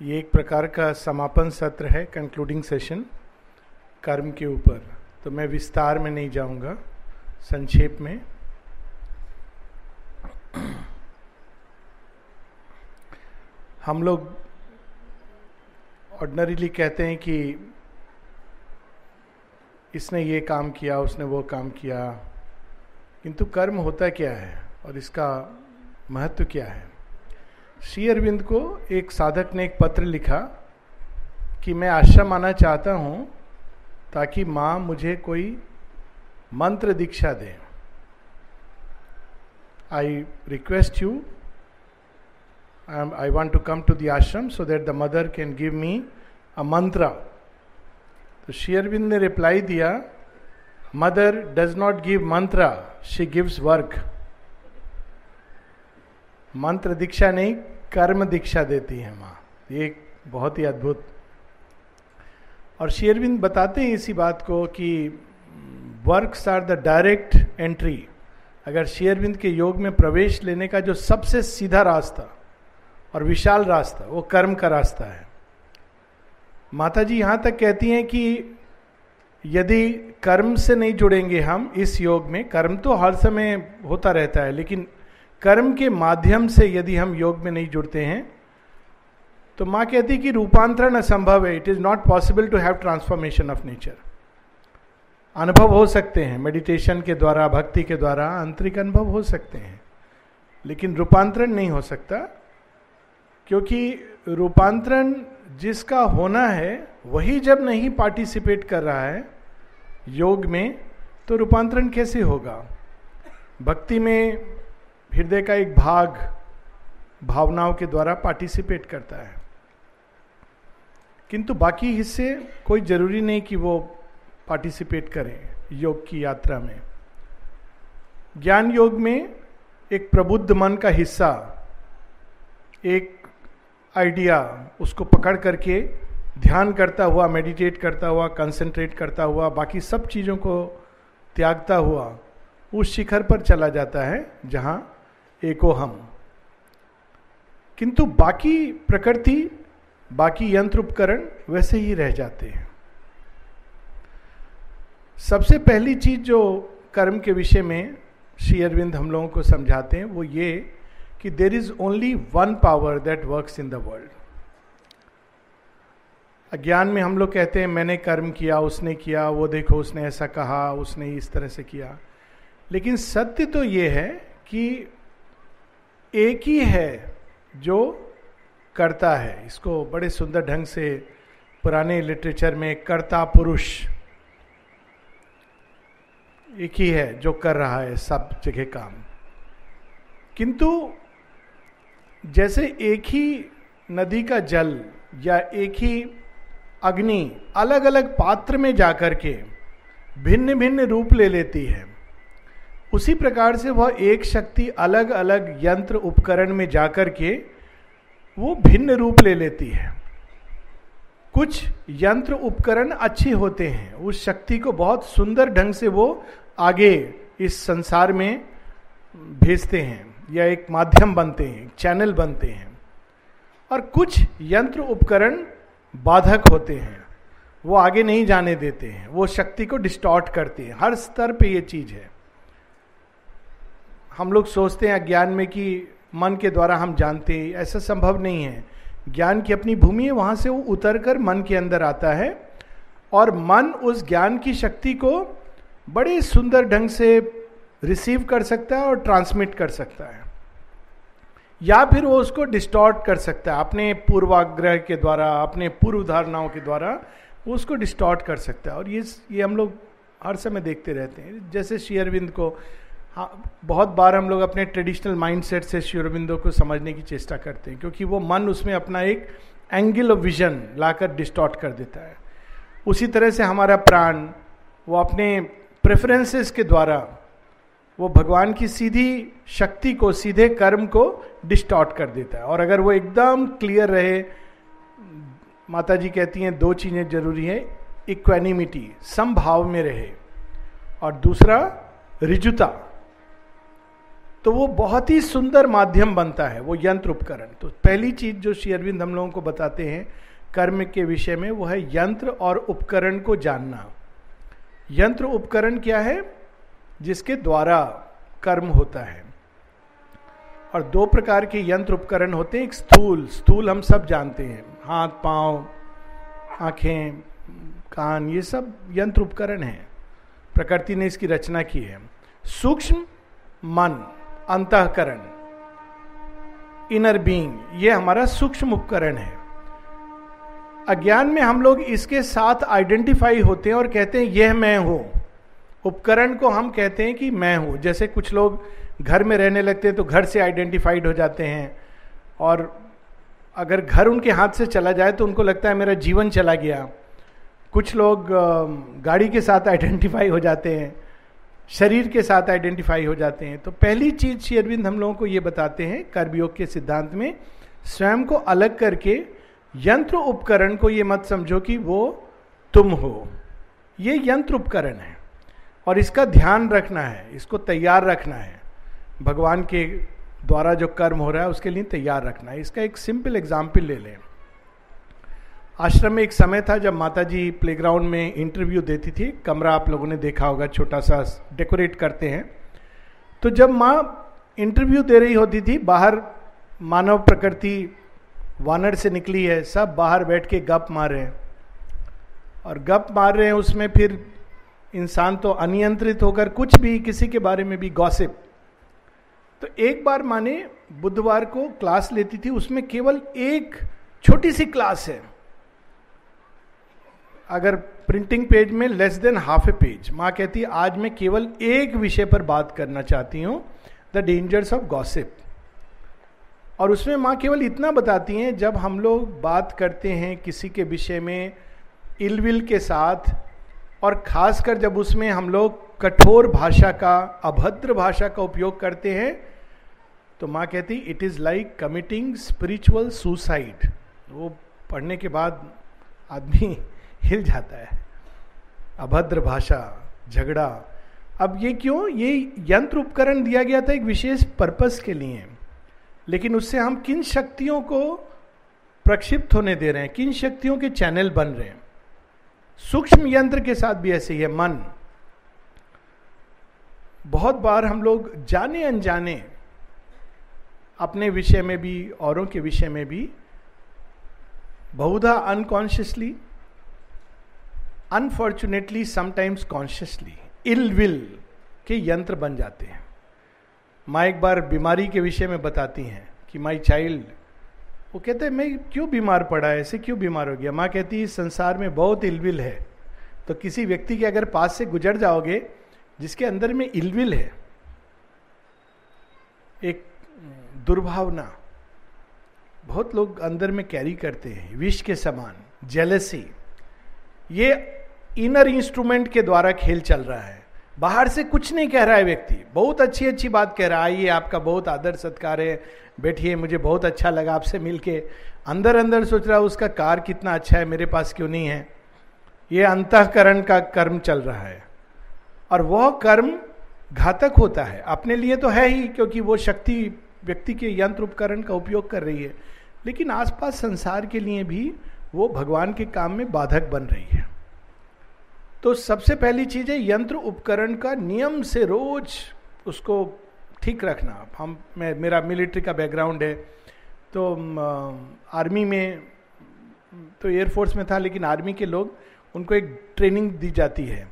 ये एक प्रकार का समापन सत्र है कंक्लूडिंग सेशन कर्म के ऊपर। तो मैं विस्तार में नहीं जाऊँगा, संक्षेप में। हम लोग ऑर्डनरीली कहते हैं कि इसने ये काम किया, उसने वो काम किया, किंतु कर्म होता क्या है और इसका महत्व क्या है? श्री अरविंद को एक साधक ने एक पत्र लिखा कि मैं आश्रम आना चाहता हूँ ताकि माँ मुझे कोई मंत्र दीक्षा दे। I request you I want to come to the ashram so that the mother can give me a mantra तो शेयरविंद ने रिप्लाई दिया mother does not give mantra she gives work mantra दीक्षा नहीं कर्म दीक्षा देती है माँ। ये बहुत ही अद्भुत। और शेयरविंद बताते हैं इसी बात को कि works are the direct entry अगर शेयरविंद के योग में प्रवेश लेने का जो सबसे सीधा रास्ता और विशाल रास्ता, वो कर्म का रास्ता है। माता जी यहाँ तक कहती हैं कि यदि कर्म से नहीं जुड़ेंगे हम इस योग में, कर्म तो हर समय होता रहता है, लेकिन कर्म के माध्यम से यदि हम योग में नहीं जुड़ते हैं तो माँ कहती कि रूपांतरण असंभव है। It is not possible to have transformation of nature अनुभव हो सकते हैं मेडिटेशन के द्वारा, भक्ति के द्वारा, आंतरिक अनुभव हो सकते हैं, लेकिन रूपांतरण नहीं हो सकता, क्योंकि रूपांतरण जिसका होना है, वही जब नहीं पार्टिसिपेट कर रहा है, योग में तो रूपांतरण कैसे होगा? भक्ति में हृदय का एक भाग भावनाओं के द्वारा पार्टिसिपेट करता है। किंतु बाकी हिस्से कोई ज़रूरी नहीं कि वो पार्टिसिपेट करें योग की यात्रा में। ज्ञान योग में एक प्रबुद्ध मन का हिस्सा, एक आइडिया उसको पकड़ करके ध्यान करता हुआ मेडिटेट करता हुआ कंसंट्रेट करता हुआ, बाकी सब चीज़ों को त्यागता हुआ, उस शिखर पर चला जाता है जहाँ एको हम। किंतु बाकी प्रकृति, बाकी यंत्र उपकरण वैसे ही रह जाते हैं। सबसे पहली चीज़ जो कर्म के विषय में श्री अरविंद हम लोगों को समझाते हैं, वो ये कि there is only one power that works in the world अज्ञान में हम लोग कहते हैं, मैंने कर्म किया, उसने किया, वो देखो, उसने ऐसा कहा, उसने इस तरह से किया। लेकिन सत्य तो ये है कि एक ही है जो करता है। इसको बड़े सुंदर ढंग से पुराने लिटरेचर में कर्ता पुरुष एक ही है जो कर रहा है सब जगह काम। किंतु जैसे एक ही नदी का जल या एक ही अग्नि अलग अलग पात्र में जाकर के भिन्न भिन्न रूप ले लेती है उसी प्रकार से वह एक शक्ति अलग अलग यंत्र उपकरण में जाकर के वो भिन्न रूप ले लेती है। कुछ यंत्र उपकरण अच्छे होते हैं। उस शक्ति को बहुत सुंदर ढंग से वो आगे इस संसार में भेजते हैं या एक माध्यम बनते हैं चैनल बनते हैं। और कुछ यंत्र उपकरण बाधक होते हैं। वो आगे नहीं जाने देते हैं। वो शक्ति को डिस्टॉर्ट करते हैं। हर स्तर पे ये चीज़ है। हम लोग सोचते हैं ज्ञान में कि मन के द्वारा हम जानते हैं, ऐसा संभव नहीं है। ज्ञान की अपनी भूमि है, वहाँ से वो उतर कर मन के अंदर आता है और मन उस ज्ञान की शक्ति को बड़े सुंदर ढंग से रिसीव कर सकता है और ट्रांसमिट कर सकता है। या फिर वो उसको डिस्टॉर्ट कर सकता है, अपने पूर्वाग्रह के द्वारा, अपने पूर्व धारणाओं के द्वारा वो उसको डिस्टॉर्ट कर सकता है। और ये ये हम लोग हर समय देखते रहते हैं। जैसे शेयरविंद को हाँ बहुत बार हम लोग अपने ट्रेडिशनल माइंडसेट से श्योरबिंदो को समझने की चेष्टा करते हैं, क्योंकि वो मन उसमें अपना एक एंगल ऑफ़ विजन लाकर डिस्टॉर्ट कर देता है। उसी तरह से हमारा प्राण, वो अपने प्रेफरेंसेस के द्वारा, वो भगवान की सीधी शक्ति को, सीधे कर्म को डिस्टॉर्ट कर देता है। और अगर वो एकदम क्लियर रहे माता जी कहती हैं, दो चीज़ें ज़रूरी हैं इक्वेनिमिटी समभाव में रहे। और दूसरा, रिजुता। तो वो बहुत ही सुंदर माध्यम बनता है, वो यंत्र उपकरण। तो पहली चीज़ जो श्री अरविंद हम लोगों को बताते हैं, कर्म के विषय में, वो है यंत्र और उपकरण को जानना। यंत्र उपकरण क्या है? जिसके द्वारा कर्म होता है। और दो प्रकार के यंत्र उपकरण होते हैं, एक स्थूल स्थूल हम सब जानते हैं। हाथ, पाँव, आँखें, कान, ये सब यंत्र उपकरण हैं। प्रकृति ने इसकी रचना की है। सूक्ष्म मन। अंतकरण इनर बीइंग ये हमारा सूक्ष्म उपकरण है। अज्ञान में हम लोग इसके साथ आइडेंटिफाई होते हैं और कहते हैं, यह मैं हूँ। उपकरण को हम कहते हैं कि मैं हूँ। जैसे कुछ लोग घर में रहने लगते हैं तो घर से आइडेंटिफाइड हो जाते हैं और अगर घर उनके हाथ से चला जाए तो उनको लगता है, मेरा जीवन चला गया। कुछ लोग गाड़ी के साथ आइडेंटिफाई हो जाते हैं। शरीर के साथ आइडेंटिफाई हो जाते हैं। तो पहली चीज़ श्री अरविंद हम लोगों को ये बताते हैं, कर्मयोग के सिद्धांत में, स्वयं को अलग करके यंत्र उपकरण को ये मत समझो कि वो तुम हो। ये यंत्र उपकरण है और इसका ध्यान रखना है, इसको तैयार रखना है। भगवान के द्वारा जो कर्म हो रहा है, उसके लिए तैयार रखना है। इसका एक सिंपल एग्ज़ाम्पल ले लें। आश्रम में एक समय था जब माता जी प्लेग्राउंड में इंटरव्यू देती थी। कमरा आप लोगों ने देखा होगा छोटा सा डेकोरेट करते हैं। तो जब माँ इंटरव्यू दे रही होती थी, बाहर मानव प्रकृति वानर से निकली है, सब बाहर बैठ के गप मार रहे हैं। और गप मार रहे हैं, उसमें फिर इंसान तो अनियंत्रित होकर कुछ भी किसी के बारे में भी गॉसिप तो एक बार माने बुधवार को क्लास लेती थी, उसमें केवल एक छोटी सी क्लास है। अगर प्रिंटिंग पेज में less than half a page माँ कहती, आज मैं केवल एक विषय पर बात करना चाहती हूँ द डेंजर्स ऑफ़ गॉसिप और उसमें माँ केवल इतना बताती हैं, जब हम लोग बात करते हैं किसी के विषय में इलविल के साथ, और खासकर जब उसमें हम लोग कठोर भाषा का, अभद्र भाषा का उपयोग करते हैं तो माँ कहती it is like committing spiritual suicide वो पढ़ने के बाद आदमी हिल जाता है। अभद्र भाषा, झगड़ा। अब ये क्यों? ये यंत्र उपकरण दिया गया था एक विशेष पर्पस के लिए। लेकिन उससे हम किन शक्तियों को प्रक्षिप्त होने दे रहे हैं? किन शक्तियों के चैनल बन रहे हैं? सूक्ष्म यंत्र के साथ भी ऐसे ही है, मन। बहुत बार हम लोग जाने अनजाने अपने विषय में भी, औरों के विषय में भी, बहुधा unconsciously unfortunately sometimes consciously ill will के यंत्र बन जाते हैं। माँ एक बार बीमारी के विषय में बताती हैं कि माई चाइल्ड, वो कहते हैं, मैं क्यों बीमार पड़ा है? ऐसे क्यों बीमार हो गया? माँ कहती है, इस संसार में बहुत इलविल है। तो किसी व्यक्ति के अगर पास से गुजर जाओगे, जिसके अंदर में इलविल है, एक दुर्भावना, बहुत लोग अंदर में कैरी करते हैं, विष के समान जेलसी ये इनर इंस्ट्रूमेंट के द्वारा खेल चल रहा है। बाहर से कुछ नहीं कह रहा है व्यक्ति। बहुत अच्छी अच्छी बात कह रहा है। आइए, आपका बहुत आदर सत्कार है। बैठिए, मुझे बहुत अच्छा लगा आपसे मिलके। अंदर अंदर सोच रहा है, उसका कार कितना अच्छा है, मेरे पास क्यों नहीं है? ये अंतकरण का कर्म चल रहा है। और वह कर्म घातक होता है। अपने लिए तो है ही, क्योंकि वो शक्ति व्यक्ति के यंत्र उपकरण का उपयोग कर रही है। लेकिन आसपास संसार के लिए भी वो भगवान के काम में बाधक बन रही है। तो सबसे पहली चीज़ है यंत्र उपकरण का नियम से रोज उसको ठीक रखना। हम, मैं, मेरा मिलिट्री का बैकग्राउंड है तो आर्मी में तो एयरफोर्स में था, लेकिन आर्मी के लोग उनको एक ट्रेनिंग दी जाती है।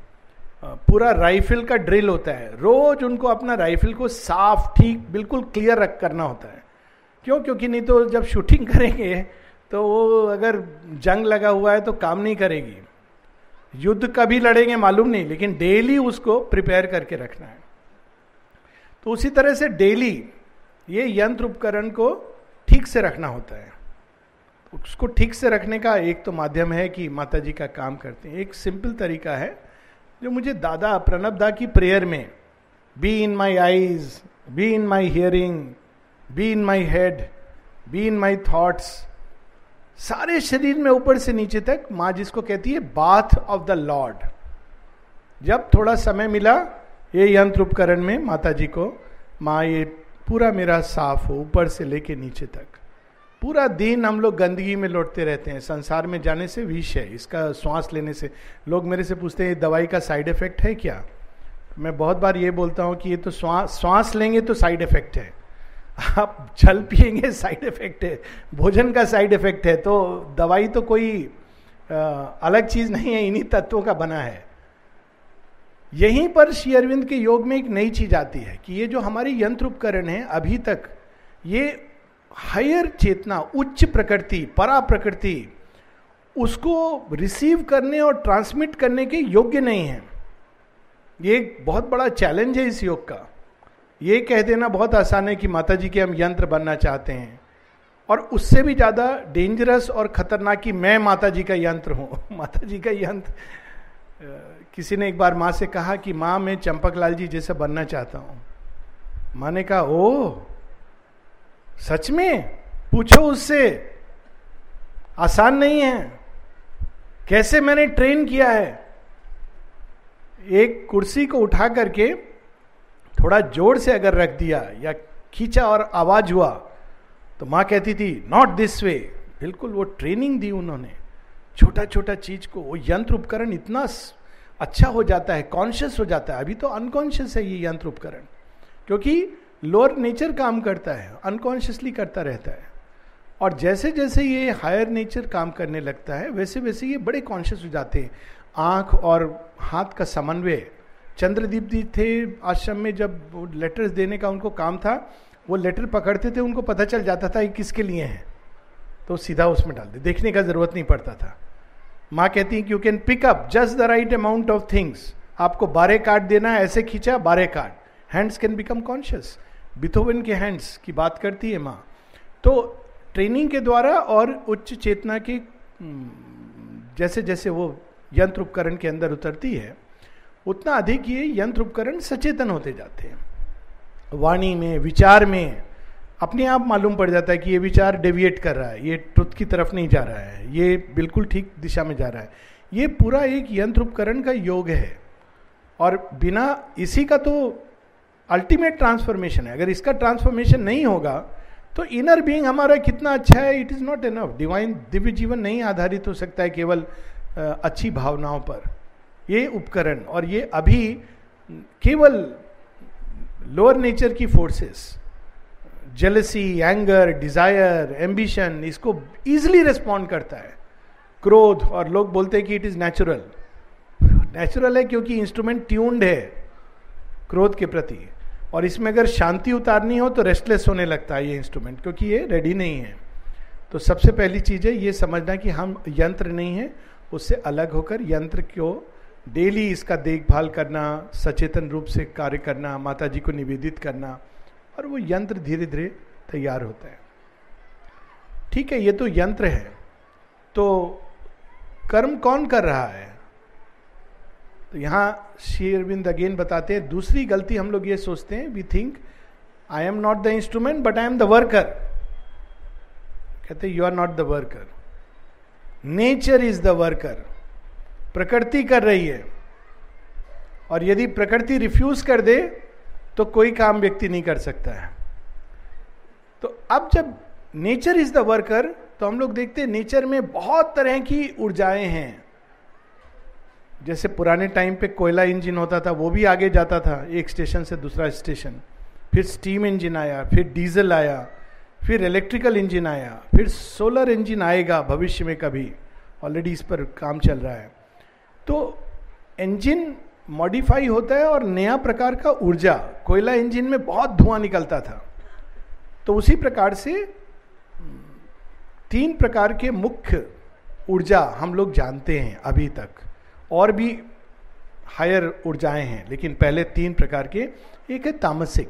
पूरा राइफल का ड्रिल होता है। रोज उनको अपना राइफल को साफ़, ठीक, बिल्कुल क्लियर रख करना होता है। क्यों? क्योंकि नहीं तो जब शूटिंग करेंगे तो वो अगर जंग लगा हुआ है तो काम नहीं करेगी। युद्ध कभी लड़ेंगे मालूम नहीं, लेकिन डेली उसको प्रिपेयर करके रखना है। तो उसी तरह से डेली ये यंत्र उपकरण को ठीक से रखना होता है। उसको ठीक से रखने का एक तो माध्यम है कि माता जी का काम करते हैं। एक सिंपल तरीका है, जो मुझे दादा प्रणब दा की प्रेयर में be in my eyes be in my hearing be in my head be in my thoughts सारे शरीर में ऊपर से नीचे तक माँ जिसको कहती है बाथ ऑफ़ द लॉर्ड जब थोड़ा समय मिला, ये यंत्र उपकरण में माता जी को, माँ, ये पूरा मेरा साफ़ हो, ऊपर से लेके नीचे तक। पूरा दिन हम लोग गंदगी में लौटते रहते हैं। संसार में जाने से विष है, इसका श्वास लेने से। लोग मेरे से पूछते हैं, ये दवाई का साइड इफ़ेक्ट है क्या? मैं बहुत बार ये बोलता हूँ कि ये तो श्वास श्वास लेंगे तो साइड इफ़ेक्ट है। आप जल पिएँगे साइड इफ़ेक्ट है भोजन का साइड इफ़ेक्ट है तो दवाई तो कोई आ, अलग चीज़ नहीं है इन्हीं तत्वों का बना है। यहीं पर श्री अरविंद के योग में एक नई चीज़ आती है कि ये जो हमारी यंत्र उपकरण है अभी तक ये हायर चेतना उच्च प्रकृति परा प्रकृति उसको रिसीव करने और ट्रांसमिट करने के योग्य नहीं है। ये एक बहुत बड़ा चैलेंज है इस योग का। ये कह देना बहुत आसान है कि माता जी के हम यंत्र बनना चाहते हैं। और उससे भी ज़्यादा डेंजरस और खतरनाक कि मैं माता जी का यंत्र हूँ। माता जी का यंत्र किसी ने एक बार माँ से कहा कि, माँ, मैं चंपक लाल जी जैसा बनना चाहता हूँ। माँ ने कहा, ओ, सच में? पूछो उससे। आसान नहीं है। कैसे मैंने ट्रेन किया है? एक कुर्सी को उठा करके थोड़ा ज़ोर से अगर रख दिया या खींचा और आवाज़ हुआ तो माँ कहती थी नॉट दिस वे बिल्कुल वो ट्रेनिंग दी उन्होंने। छोटा छोटा चीज़ को, वो यंत्र उपकरण इतना अच्छा हो जाता है कॉन्शियस हो जाता है। अभी तो अनकॉन्शियस है ये यंत्र उपकरण, क्योंकि लोअर नेचर काम करता है अनकॉन्शियसली करता रहता है। और जैसे जैसे ये हायर नेचर काम करने लगता है वैसे वैसे ये बड़े कॉन्शियस हो जाते हैं। आँख और हाथ का समन्वय चंद्रदीप जी थे आश्रम में जब लेटर्स देने का उनको काम था वो लेटर पकड़ते थे उनको पता चल जाता था कि किसके लिए हैं। तो सीधा उसमें डाल दे। देखने का ज़रूरत नहीं पड़ता था। माँ कहती है कि you can pick up just the right amount of things आपको बारह कार्ड देना है ऐसे खींचा बारह card hands can become conscious Beethoven के हैंड्स की बात करती है माँ। तो ट्रेनिंग के द्वारा और उच्च चेतना की हम्म, जैसे जैसे वो यंत्र उपकरण के अंदर उतरती है उतना अधिक ये यंत्र उपकरण सचेतन होते जाते हैं। वाणी में, विचार में अपने आप मालूम पड़ जाता है कि ये विचार डेविएट कर रहा है, ये ट्रुथ की तरफ़ नहीं जा रहा है, ये बिल्कुल ठीक दिशा में जा रहा है। ये पूरा एक यंत्र उपकरण का योग है। और बिना इसी का तो अल्टीमेट ट्रांसफॉर्मेशन है। अगर इसका ट्रांसफॉर्मेशन नहीं होगा तो इनर बीइंग हमारा कितना अच्छा है it is not enough divine Divya जीवन नहीं आधारित हो सकता है केवल अच्छी भावनाओं पर। ये उपकरण और ये अभी केवल लोअर नेचर की forces jealousy anger desire ambition इसको इजिली रिस्पॉन्ड करता है। क्रोध, और लोग बोलते हैं कि इट इज़ नेचुरल नेचुरल है क्योंकि इंस्ट्रूमेंट ट्यून्ड है क्रोध के प्रति। और इसमें अगर शांति उतारनी हो तो रेस्टलेस होने लगता है ये इंस्ट्रूमेंट क्योंकि ये रेडी नहीं है। तो सबसे पहली चीज़ है ये समझना कि हम यंत्र नहीं है, उससे अलग होकर यंत्र को डेली इसका देखभाल करना, सचेतन रूप से कार्य करना माता जी को निवेदित करना, और वो यंत्र धीरे धीरे तैयार होता है। ठीक है, ये तो यंत्र है। तो कर्म कौन कर रहा है? तो यहाँ श्री अरविंद अगेन बताते हैं, दूसरी गलती हम लोग ये सोचते हैं we think I am not the instrument but I am the worker कहते you are not the worker nature is the worker प्रकृति कर रही है। और यदि प्रकृति रिफ्यूज कर दे तो कोई काम व्यक्ति नहीं कर सकता है। तो अब जब नेचर इज़ द वर्कर तो हम लोग देखते हैं नेचर में बहुत तरह की ऊर्जाएँ हैं। जैसे पुराने टाइम पे कोयला इंजन होता था, वो भी आगे जाता था, एक स्टेशन से दूसरा स्टेशन फिर स्टीम इंजन आया, फिर डीजल आया, फिर इलेक्ट्रिकल इंजन आया, फिर सोलर इंजन आएगा भविष्य में कभी। ऑलरेडी इस पर काम चल रहा है। तो इंजन मॉडिफाई होता है और नया प्रकार का ऊर्जा, कोयला इंजन में बहुत धुआँ निकलता था। तो उसी प्रकार से, तीन प्रकार के मुख्य ऊर्जा हम लोग जानते हैं अभी तक। और भी हायर ऊर्जाएँ हैं, लेकिन पहले तीन प्रकार के। एक है तामसिक।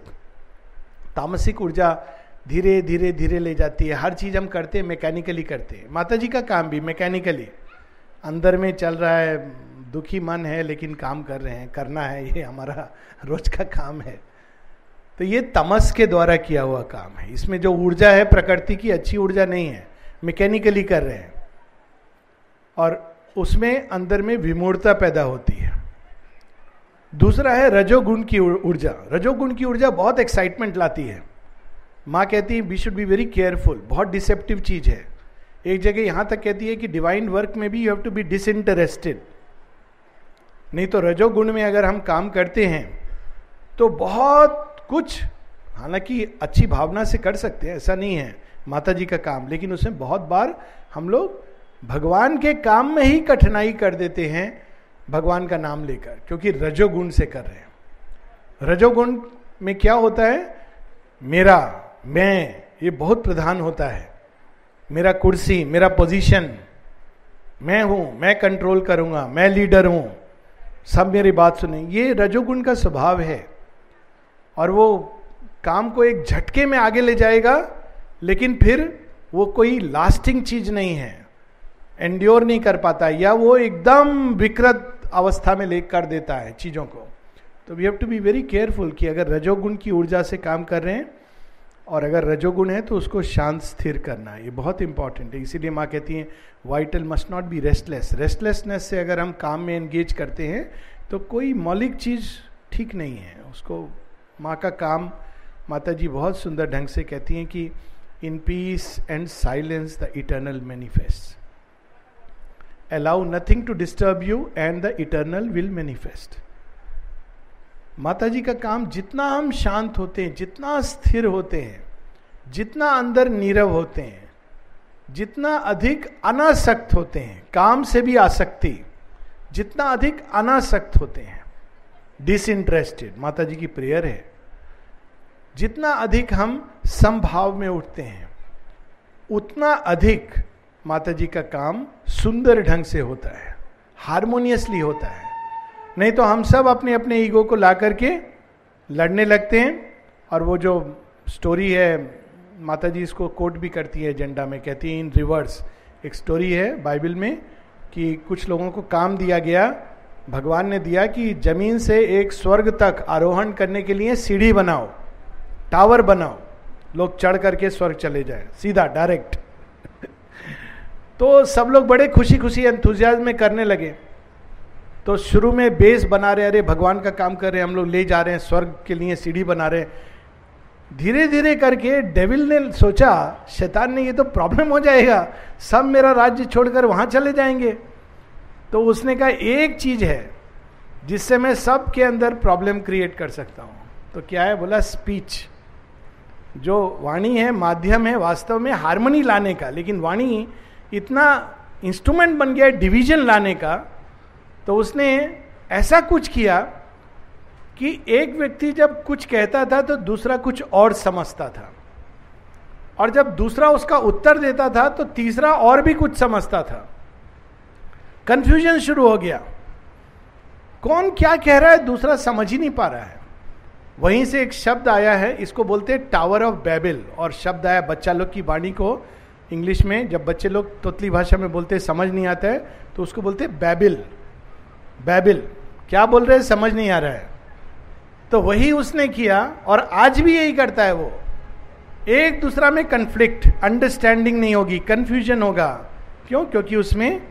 तामसिक ऊर्जा धीरे धीरे धीरे ले जाती है। हर चीज़ हम करते हैं मैकेनिकली करते हैं। माता जी का काम भी मैकेनिकली अंदर में चल रहा है दुखी मन है, लेकिन काम कर रहे हैं, करना है, ये हमारा रोज का काम है। तो ये तमस के द्वारा किया हुआ काम है। इसमें जो ऊर्जा है, प्रकृति की अच्छी ऊर्जा नहीं है, मैकेनिकली कर रहे हैं। और उसमें अंदर में विमूर्ता पैदा होती है। दूसरा है रजोगुण की ऊर्जा। रजोगुण की ऊर्जा बहुत एक्साइटमेंट लाती है। माँ कहती है we should be very careful बहुत डिसेप्टिव चीज़ है। एक जगह यहाँ तक कहती है कि डिवाइन वर्क में भी you have to be disinterested नहीं तो रजोगुण में अगर हम काम करते हैं तो बहुत कुछ, हालाँकि अच्छी भावना से कर सकते हैं, ऐसा नहीं है माता जी का काम, लेकिन उसमें बहुत बार हम लोग भगवान के काम में ही कठिनाई कर देते हैं, भगवान का नाम लेकर, क्योंकि रजोगुण से कर रहे हैं। रजोगुण में क्या होता है? मेरा, मैं, ये बहुत प्रधान होता है। मेरा कुर्सी, मेरा पोजीशन, मैं हूँ, मैं कंट्रोल करूँगा, मैं लीडर हूँ। सब मेरी बात सुने। ये रजोगुण का स्वभाव है। और वो काम को एक झटके में आगे ले जाएगा, लेकिन फिर वो कोई लास्टिंग चीज़ नहीं है। एंड्योर नहीं कर पाता या वो एकदम विकृत अवस्था में ले कर देता है चीज़ों को। तो we have to be very careful कि अगर रजोगुण की ऊर्जा से काम कर रहे हैं और अगर रजोगुण है तो उसको शांत स्थिर करना ये बहुत इंपॉर्टेंट है। इसीलिए माँ कहती हैं vital must not be restless restlessness से अगर हम काम में एंगेज करते हैं तो कोई मौलिक चीज़ ठीक नहीं है। उसको माँ का काम माता जी बहुत सुंदर ढंग से कहती हैं कि in peace and silence the eternal manifest allow nothing to disturb you and the eternal will manifest Mata ji का काम जितना हम शांत होते हैं, जितना स्थिर होते हैं, जितना अंदर नीरव होते हैं, जितना अधिक अनासक्त होते हैं, काम से भी आसक्ति, जितना अधिक अनासक्त होते हैं डिसइंटरेस्टेड माता जी की प्रेयर है, जितना अधिक हम संभाव में उठते हैं, उतना अधिक माता जी का काम सुंदर ढंग से होता है हारमोनियसली होता है। नहीं तो हम सब अपने अपने ईगो को ला करके लड़ने लगते हैं और वो जो स्टोरी है माता जी इसको कोट भी करती है एजेंडा में, कहती है इन रिवर्स एक स्टोरी है बाइबल में कि कुछ लोगों को काम दिया गया, भगवान ने दिया कि ज़मीन से एक स्वर्ग तक आरोहण करने के लिए सीढ़ी बनाओ टावर बनाओ, लोग चढ़ करके स्वर्ग चले जाए, सीधा डायरेक्ट तो सब लोग बड़े खुशी खुशी एंथुजियाज में करने लगे। तो शुरू में बेस बना रहे, अरे भगवान का काम कर रहे, हम लोग ले जा रहे हैं, स्वर्ग के लिए सीढ़ी बना रहे। धीरे धीरे करके डेविल ने सोचा, शैतान ने ये तो प्रॉब्लम हो जाएगा, सब मेरा राज्य छोड़कर वहाँ चले जाएँगे। तो उसने कहा, एक चीज़ है, जिससे मैं सब के अंदर प्रॉब्लम क्रिएट कर सकता हूँ। तो क्या है? बोला स्पीच जो वाणी है, माध्यम है, वास्तव में हारमोनी लाने का, लेकिन वाणी इतना इंस्ट्रूमेंट बन गया है डिवीज़न लाने का तो उसने ऐसा कुछ किया कि एक व्यक्ति जब कुछ कहता था तो दूसरा कुछ और समझता था। और जब दूसरा उसका उत्तर देता था तो तीसरा और भी कुछ समझता था। कंफ्यूजन शुरू हो गया। कौन क्या कह रहा है दूसरा समझ ही नहीं पा रहा है। वहीं से एक शब्द आया है, इसको बोलते हैं टावर ऑफ़ बैबिल और शब्द आया बच्चा लोग की वाणी को। इंग्लिश में जब बच्चे लोग तोतली भाषा में बोलते समझ नहीं आता है तो उसको बोलते बैबिल बैबिल, क्या बोल रहे हैं? समझ नहीं आ रहा है। तो वही उसने किया और आज भी यही करता है वो। एक दूसरा में कंफ्लिक्ट अंडरस्टैंडिंग नहीं होगी कंफ्यूजन होगा। क्यों? क्योंकि उसमें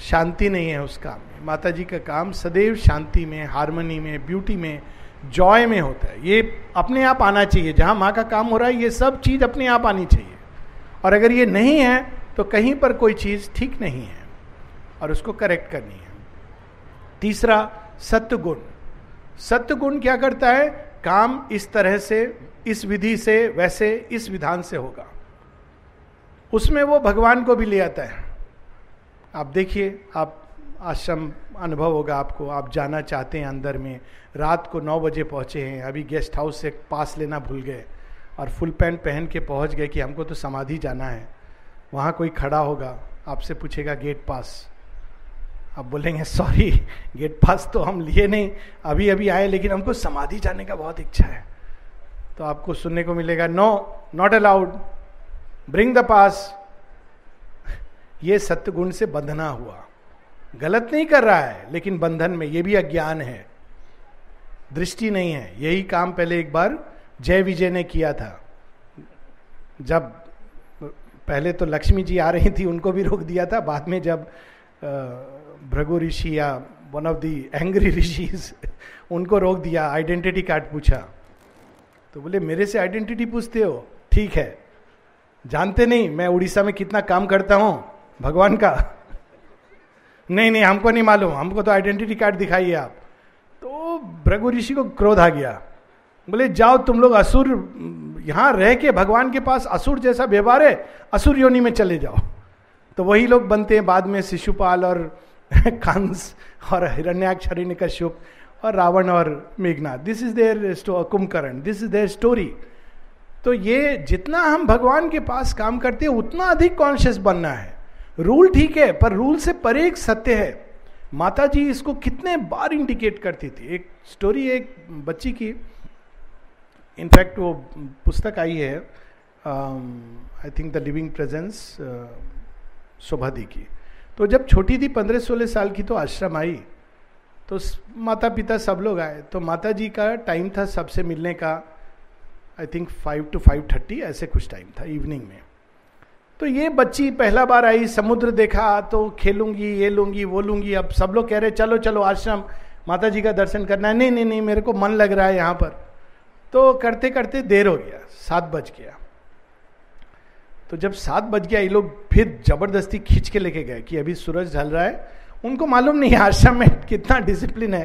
शांति नहीं है उस काम में। माता जी का काम सदैव शांति में हारमोनी में ब्यूटी में जॉय में होता है। ये अपने आप आना चाहिए। जहाँ माँ का काम हो रहा है, ये सब चीज़ अपने आप आनी चाहिए। और अगर ये नहीं है तो कहीं पर कोई चीज़ ठीक नहीं है और उसको करेक्ट करनी है। तीसरा सत्य गुण सत्य गुण क्या करता है? काम इस तरह से, इस विधि से, वैसे इस विधान से होगा। उसमें वो भगवान को भी ले आता है। आप देखिए, आप, आश्रम अनुभव होगा आपको। आप जाना चाहते हैं अंदर में, रात को नौ बजे पहुँचे हैं, अभी गेस्ट हाउस से पास लेना भूल गए और फुल पैंट पहन के पहुँच गए कि हमको तो समाधि जाना है। वहाँ कोई खड़ा होगा, आपसे पूछेगा, गेट पास। आप बोलेंगे सॉरी गेट पास तो हम लिए नहीं, अभी अभी आए, लेकिन हमको समाधि जाने का बहुत इच्छा है। तो आपको सुनने को मिलेगा no not allowed bring the pass ये सत्य गुण से बंधना हुआ। गलत नहीं कर रहा है, लेकिन बंधन में ये भी अज्ञान है। दृष्टि नहीं है। यही काम पहले एक बार जय विजय ने किया था। जब, पहले तो लक्ष्मी जी आ रही थी, उनको भी रोक दिया था, बाद में जब भृगु ऋषि या one of the angry rishis उनको रोक दिया आइडेंटिटी कार्ड पूछा। तो बोले, मेरे से आइडेंटिटी पूछते हो? ठीक है। जानते नहीं, मैं उड़ीसा में कितना काम करता हूँ, भगवान का। नहीं नहीं, हमको नहीं मालूम, हमको तो आइडेंटिटी कार्ड दिखाइए आप। तो भृगु ऋषि को क्रोध आ गया। बोले, जाओ, तुम लोग असुर, यहाँ रह के भगवान के पास असुर जैसा व्यवहार है, असुर योनि में चले जाओ। तो वही लोग बनते हैं, बाद में शिशुपाल और कंस और हिरण्याक्ष कश्यप और रावण और मेघना this is their Kumbhakarna. This is their story तो ये जितना हम भगवान के पास काम करते हैं, उतना अधिक कॉन्शियस बनना है। रूल ठीक है, पर रूल से परे एक सत्य है। माता जी इसको कितने बार इंडिकेट करती थी। एक स्टोरी एक बच्ची की इनफैक्ट वो पुस्तक आई है I think the living presence Shobhadi की। तो जब छोटी थी पंद्रह सोलह साल की तो आश्रम आई। तो माता पिता सब लोग आए। तो माता जी का टाइम था सबसे मिलने का। I think five to five thirty ऐसे कुछ टाइम था इवनिंग में। तो ये बच्ची पहला बार आई, समुद्र देखा तो खेलूँगी, ये लूँगी, वो लूँगी। अब सब लोग कह रहे, चलो चलो, आश्रम माता जी का दर्शन करना है। नहीं नहीं नहीं, मेरे को मन लग रहा है यहाँ पर। तो करते करते देर हो गया, सात बज गया। तो जब सात बज गया, ये लोग फिर ज़बरदस्ती खींच के लेके गए कि अभी सूरज ढल रहा है। उनको मालूम नहीं आश्रम में कितना डिसिप्लिन है।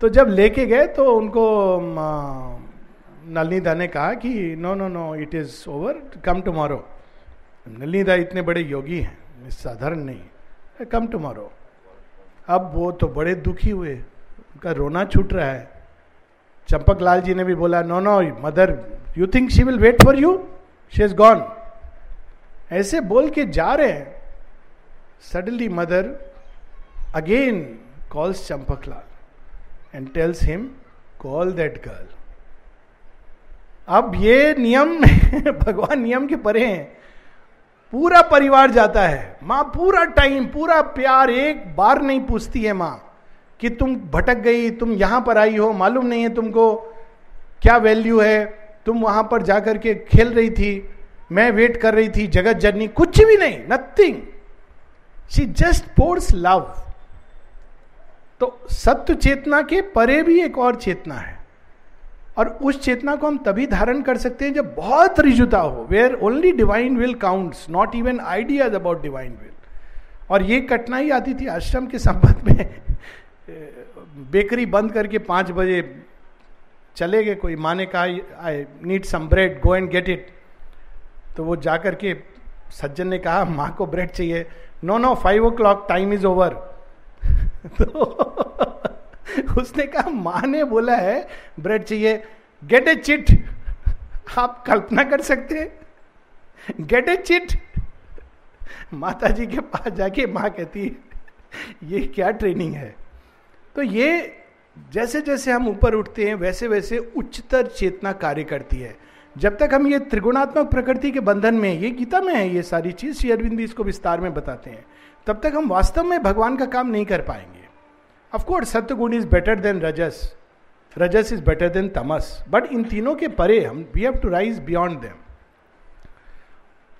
तो जब लेके गए तो उनको नलनीदा ने कहा कि no no no it is over come tomorrow Nolinida इतने बड़े योगी हैं साधारण नहीं कम टुमारो अब वो तो बड़े दुखी हुए, उनका रोना छूट रहा है। चंपक लाल जी ने भी बोला no no mother you think she will wait for you she is gone ऐसे बोल के जा रहे हैं। Suddenly mother again calls Champaklal and tells him call that girl अब ये नियम भगवान नियम के परे हैं। पूरा परिवार जाता है। माँ, पूरा टाइम पूरा प्यार एक बार नहीं पूछती है माँ कि तुम भटक गई, तुम यहाँ पर आई हो, मालूम नहीं है तुमको क्या वैल्यू है। तुम वहाँ पर जाकर के खेल रही थी। मैं वेट कर रही थी, जगत जननी, कुछ भी नहीं nothing she just pours love तो सत्य चेतना के परे भी एक और चेतना है। और उस चेतना को हम तभी धारण कर सकते हैं जब बहुत रिजुता हो where only divine will counts not even ideas about divine will और ये कठिनाई आती थी आश्रम के संबंध में। बेकरी बंद करके पाँच बजे चले गए कोई माने कहा I need some bread go and get it तो वो जाकर के सज्जन ने कहा, माँ को ब्रेड चाहिए. No no five o'clock time is over तो उसने कहा, माँ ने बोला है ब्रेड चाहिए. गेट ए चिट आप कल्पना कर सकते हैं। गेट ए चिट माता जी के पास जाके माँ कहती है, ये क्या ट्रेनिंग है? तो ये जैसे जैसे हम ऊपर उठते हैं वैसे वैसे उच्चतर चेतना कार्य करती है। जब तक हम ये त्रिगुणात्मक प्रकृति के बंधन में, ये गीता में है, ये सारी चीज़, श्री अरविंद भी इसको विस्तार में बताते हैं। तब तक हम वास्तव में भगवान का काम नहीं कर पाएँगे। अफकोर्स सत्य गुण is better than rajas. Rajas is better than tamas. But इन तीनों के परे हम we have to rise beyond them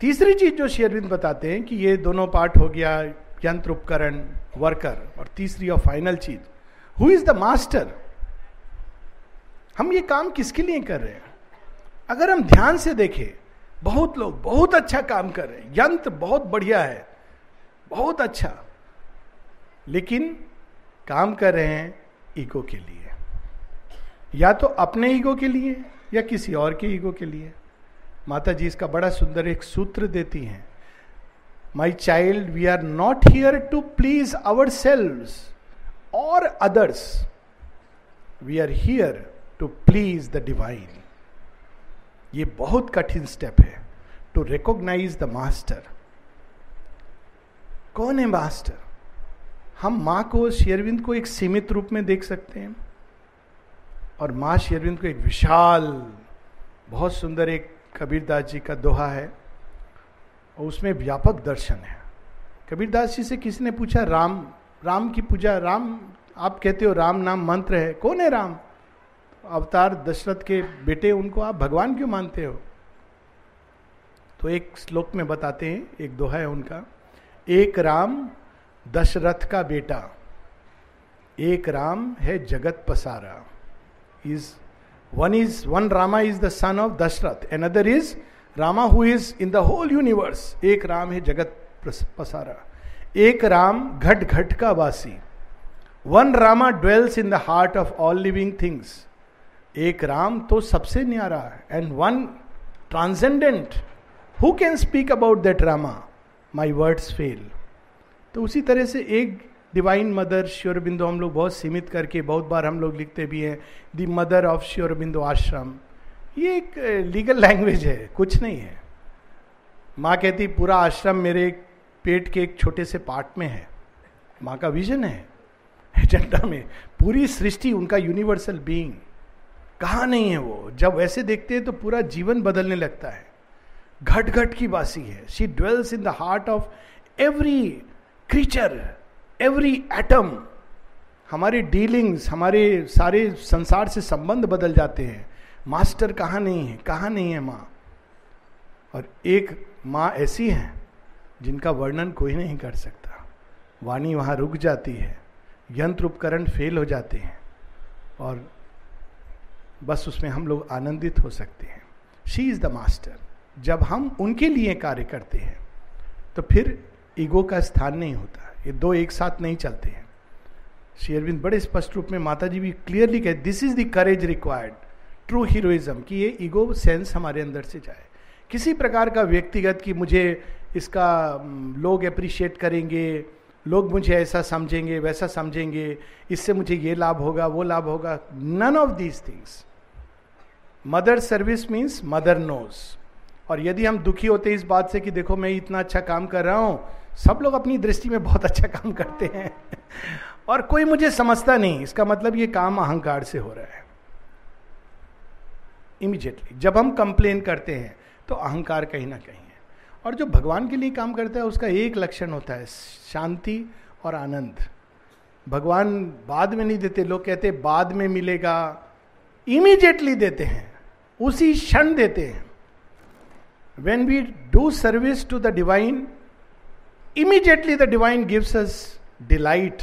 तीसरी चीज़ जो श्री अरविंद बताते हैं कि ये दोनों पार्ट हो गया, यंत्र उपकरण वर्कर और तीसरी और फाइनल चीज़। हु इज़ द मास्टर हम ये काम किसके लिए कर रहे हैं? अगर हम ध्यान से देखें, बहुत लोग बहुत अच्छा काम कर रहे हैं। यंत्र बहुत बढ़िया है, बहुत अच्छा। लेकिन काम कर रहे हैं ईगो के लिए। या तो अपने ईगो के लिए या किसी और के ईगो के लिए। माता जी इसका बड़ा सुंदर एक सूत्र देती हैं my child we are not here to please ourselves और others we are here to please the divine ये बहुत कठिन स्टेप है टू रिकॉग्नाइज द मास्टर कौन है मास्टर हम माँ को शेरविंद को एक सीमित रूप में देख सकते हैं। और माँ शेरविंद को एक विशाल, बहुत सुंदर एक कबीरदास जी का दोहा है। और उसमें व्यापक दर्शन है। कबीरदास जी से किसी ने पूछा? राम राम की पूजा, राम, आप कहते हो राम नाम मंत्र है। कौन है राम? अवतार दशरथ के बेटे, उनको आप भगवान क्यों मानते हो? तो एक श्लोक में बताते हैं, एक दोहा है उनका। एक राम दशरथ का बेटा, एक राम है जगत पसारा। Is one is one Rama is the son of Dasharatha other is Rama who is in the whole universe एक राम है जगत पसारा। एक राम घट घट का वासी। One Rama dwells in the heart of all living things एक राम तो सबसे न्यारा and one transcendent who can speak about that Rama my words fail तो उसी तरह से एक डिवाइन मदर श्योरबिंदु हम लोग बहुत सीमित करके बहुत बार हम लोग लिखते भी हैं द मदर ऑफ़ श्योरबिंदु आश्रम ये एक लीगल लैंग्वेज है, कुछ नहीं है. माँ कहती, पूरा आश्रम मेरे पेट के एक छोटे से पार्ट में है. माँ का विजन है. एजेंडा में पूरी सृष्टि उनका यूनिवर्सल बीइंग कहा नहीं है वो? जब वैसे देखते हैं तो पूरा जीवन बदलने लगता है। घट घट की बासी है। She dwells in the heart of every creature every atom हमारे डीलिंग्स हमारे सारे संसार से संबंध बदल जाते हैं। मास्टर कहाँ नहीं है? कहाँ नहीं है माँ? और एक माँ ऐसी है, जिनका वर्णन कोई नहीं कर सकता। वाणी वहाँ रुक जाती है। यंत्र उपकरण फेल हो जाते हैं। और बस उसमें हम लोग आनंदित हो सकते हैं। शी इज़ द मास्टर जब हम उनके लिए कार्य करते हैं तो फिर ईगो का स्थान नहीं होता। ये दो एक साथ नहीं चलते हैं। श्री अरविंद बड़े स्पष्ट रूप में माता जी भी क्लियरली कहे this is the courage required true heroism कि ये ईगो सेंस हमारे अंदर से जाए। किसी प्रकार का व्यक्तिगत कि मुझे इसका लोग अप्रिशिएट करेंगे लोग मुझे ऐसा समझेंगे, वैसा समझेंगे, इससे मुझे ये लाभ होगा, वो लाभ होगा। None of these things mother service means mother knows और यदि हम दुखी होते इस बात से कि देखो, मैं इतना अच्छा काम कर रहा हूँ, सब लोग अपनी दृष्टि में बहुत अच्छा काम करते हैं। और कोई मुझे समझता नहीं, इसका मतलब ये काम अहंकार से हो रहा है। इमीजिएटली जब हम कंप्लेन करते हैं तो अहंकार कहीं ना कहीं और जो भगवान के लिए काम करता है, उसका एक लक्षण होता है, शांति और आनंद। भगवान बाद में नहीं देते, लोग कहते बाद में मिलेगा इमीजिएटली देते हैं, उसी क्षण देते हैं। When we do service to the divine immediately the divine gives us delight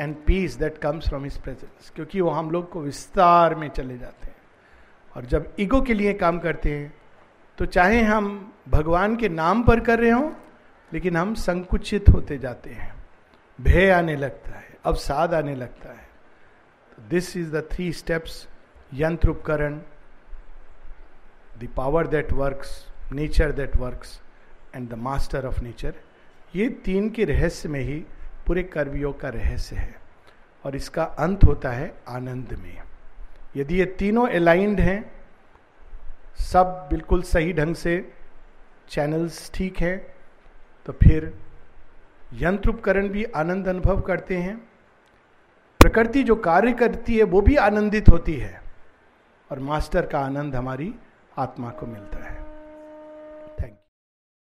and peace that comes from his presence क्योंकि वो हम लोग को विस्तार में चले जाते हैं। और जब ईगो के लिए काम करते हैं तो चाहे हम भगवान के नाम पर कर रहे हो, लेकिन हम संकुचित होते जाते हैं। भय आने लगता है, अवसाद आने लगता है। This is the three steps यंत्र उपकरण the power that works nature that works and the master of nature ये तीन के रहस्य में ही पूरे कर्मयोग का रहस्य है, और इसका अंत होता है आनंद में। यदि ये तीनों अलाइंड हैं सब बिल्कुल सही ढंग से चैनल्स ठीक हैं तो फिर यंत्र उपकरण भी आनंद अनुभव करते हैं। प्रकृति जो कार्य करती है, वो भी आनंदित होती है और मास्टर का आनंद हमारी आत्मा को मिलता है।